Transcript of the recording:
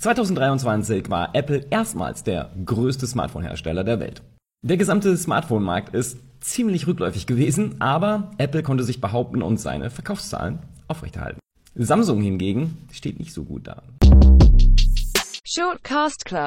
2023 war Apple erstmals der größte Smartphone-Hersteller der Welt. Der gesamte Smartphone-Markt ist ziemlich rückläufig gewesen, aber Apple konnte sich behaupten und seine Verkaufszahlen aufrechterhalten. Samsung hingegen steht nicht so gut da. Shortcast Club